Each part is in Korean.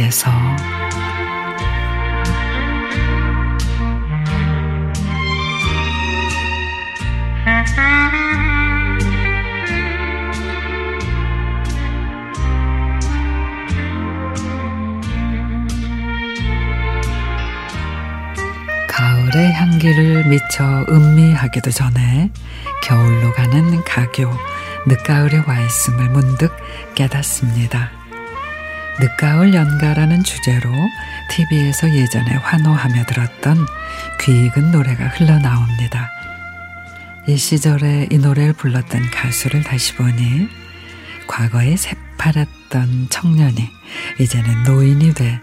속에서 가을의 향기를 미쳐 음미하기도 전에 겨울로 가는 가교 늦가을에 와 있음을 문득 깨닫습니다. 늦가을 연가라는 주제로 TV에서 예전에 환호하며 들었던 귀 익은 노래가 흘러나옵니다. 이 시절에 이 노래를 불렀던 가수를 다시 보니 과거에 새파랗던 청년이 이제는 노인이 돼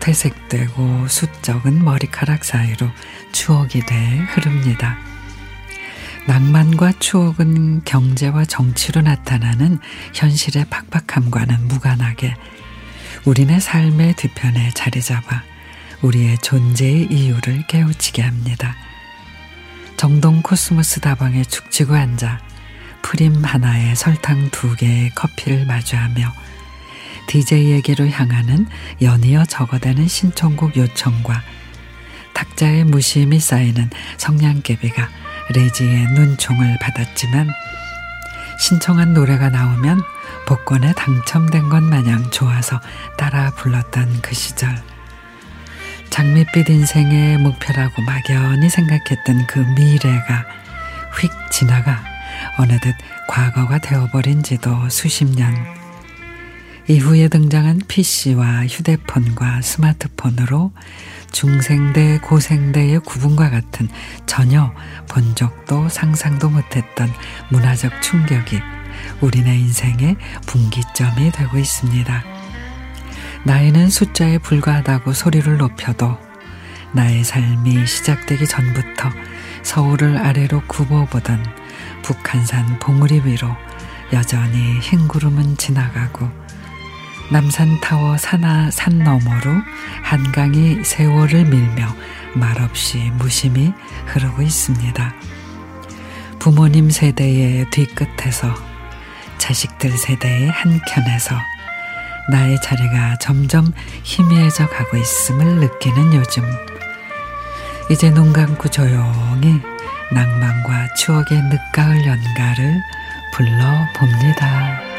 퇴색되고 숫적은 머리카락 사이로 추억이 돼 흐릅니다. 낭만과 추억은 경제와 정치로 나타나는 현실의 팍팍함과는 무관하게 우리네 삶의 뒤편에 자리 잡아 우리의 존재의 이유를 깨우치게 합니다. 정동 코스모스 다방에 죽치고 앉아 프림 하나에 설탕 두 개의 커피를 마주하며 DJ에게로 향하는 연이어 적어대는 신청곡 요청과 탁자에 무심히 쌓이는 성냥개비가 레지의 눈총을 받았지만 신청한 노래가 나오면 복권에 당첨된 것 마냥 좋아서 따라 불렀던 그 시절. 장밋빛 인생의 목표라고 막연히 생각했던 그 미래가 휙 지나가 어느덧 과거가 되어버린 지도 수십 년. 이후에 등장한 PC와 휴대폰과 스마트폰으로 중생대 고생대의 구분과 같은 전혀 본 적도 상상도 못했던 문화적 충격이 우리네 인생의 분기점이 되고 있습니다. 나이는 숫자에 불과하다고 소리를 높여도 나의 삶이 시작되기 전부터 서울을 아래로 굽어보던 북한산 봉우리 위로 여전히 흰 구름은 지나가고 남산타워 산하 산 너머로 한강이 세월을 밀며 말없이 무심히 흐르고 있습니다. 부모님 세대의 뒤끝에서 자식들 세대의 한켠에서 나의 자리가 점점 희미해져 가고 있음을 느끼는 요즘. 이제 눈 감고 조용히 낭만과 추억의 늦가을 연가를 불러봅니다.